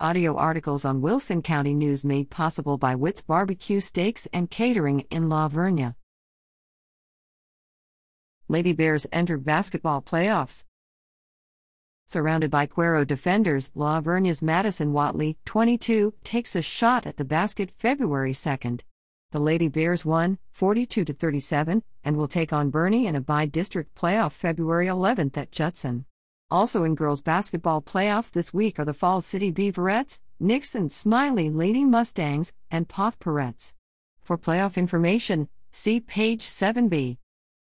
Audio articles on Wilson County News made possible by Witt's Barbecue Steaks and Catering in La Vernia. Lady Bears enter basketball playoffs. Surrounded by Cuero defenders, La Vernia's Madison Watley, 22, takes a shot at the basket February 2nd. The Lady Bears won 42 37 and will take on Boerne in a bi-district playoff February 11th at Judson. Also in girls basketball playoffs this week are the Falls City Beaverettes, Nixon Smiley Lady Mustangs, and Poth Pirettes. For playoff information, see page 7b.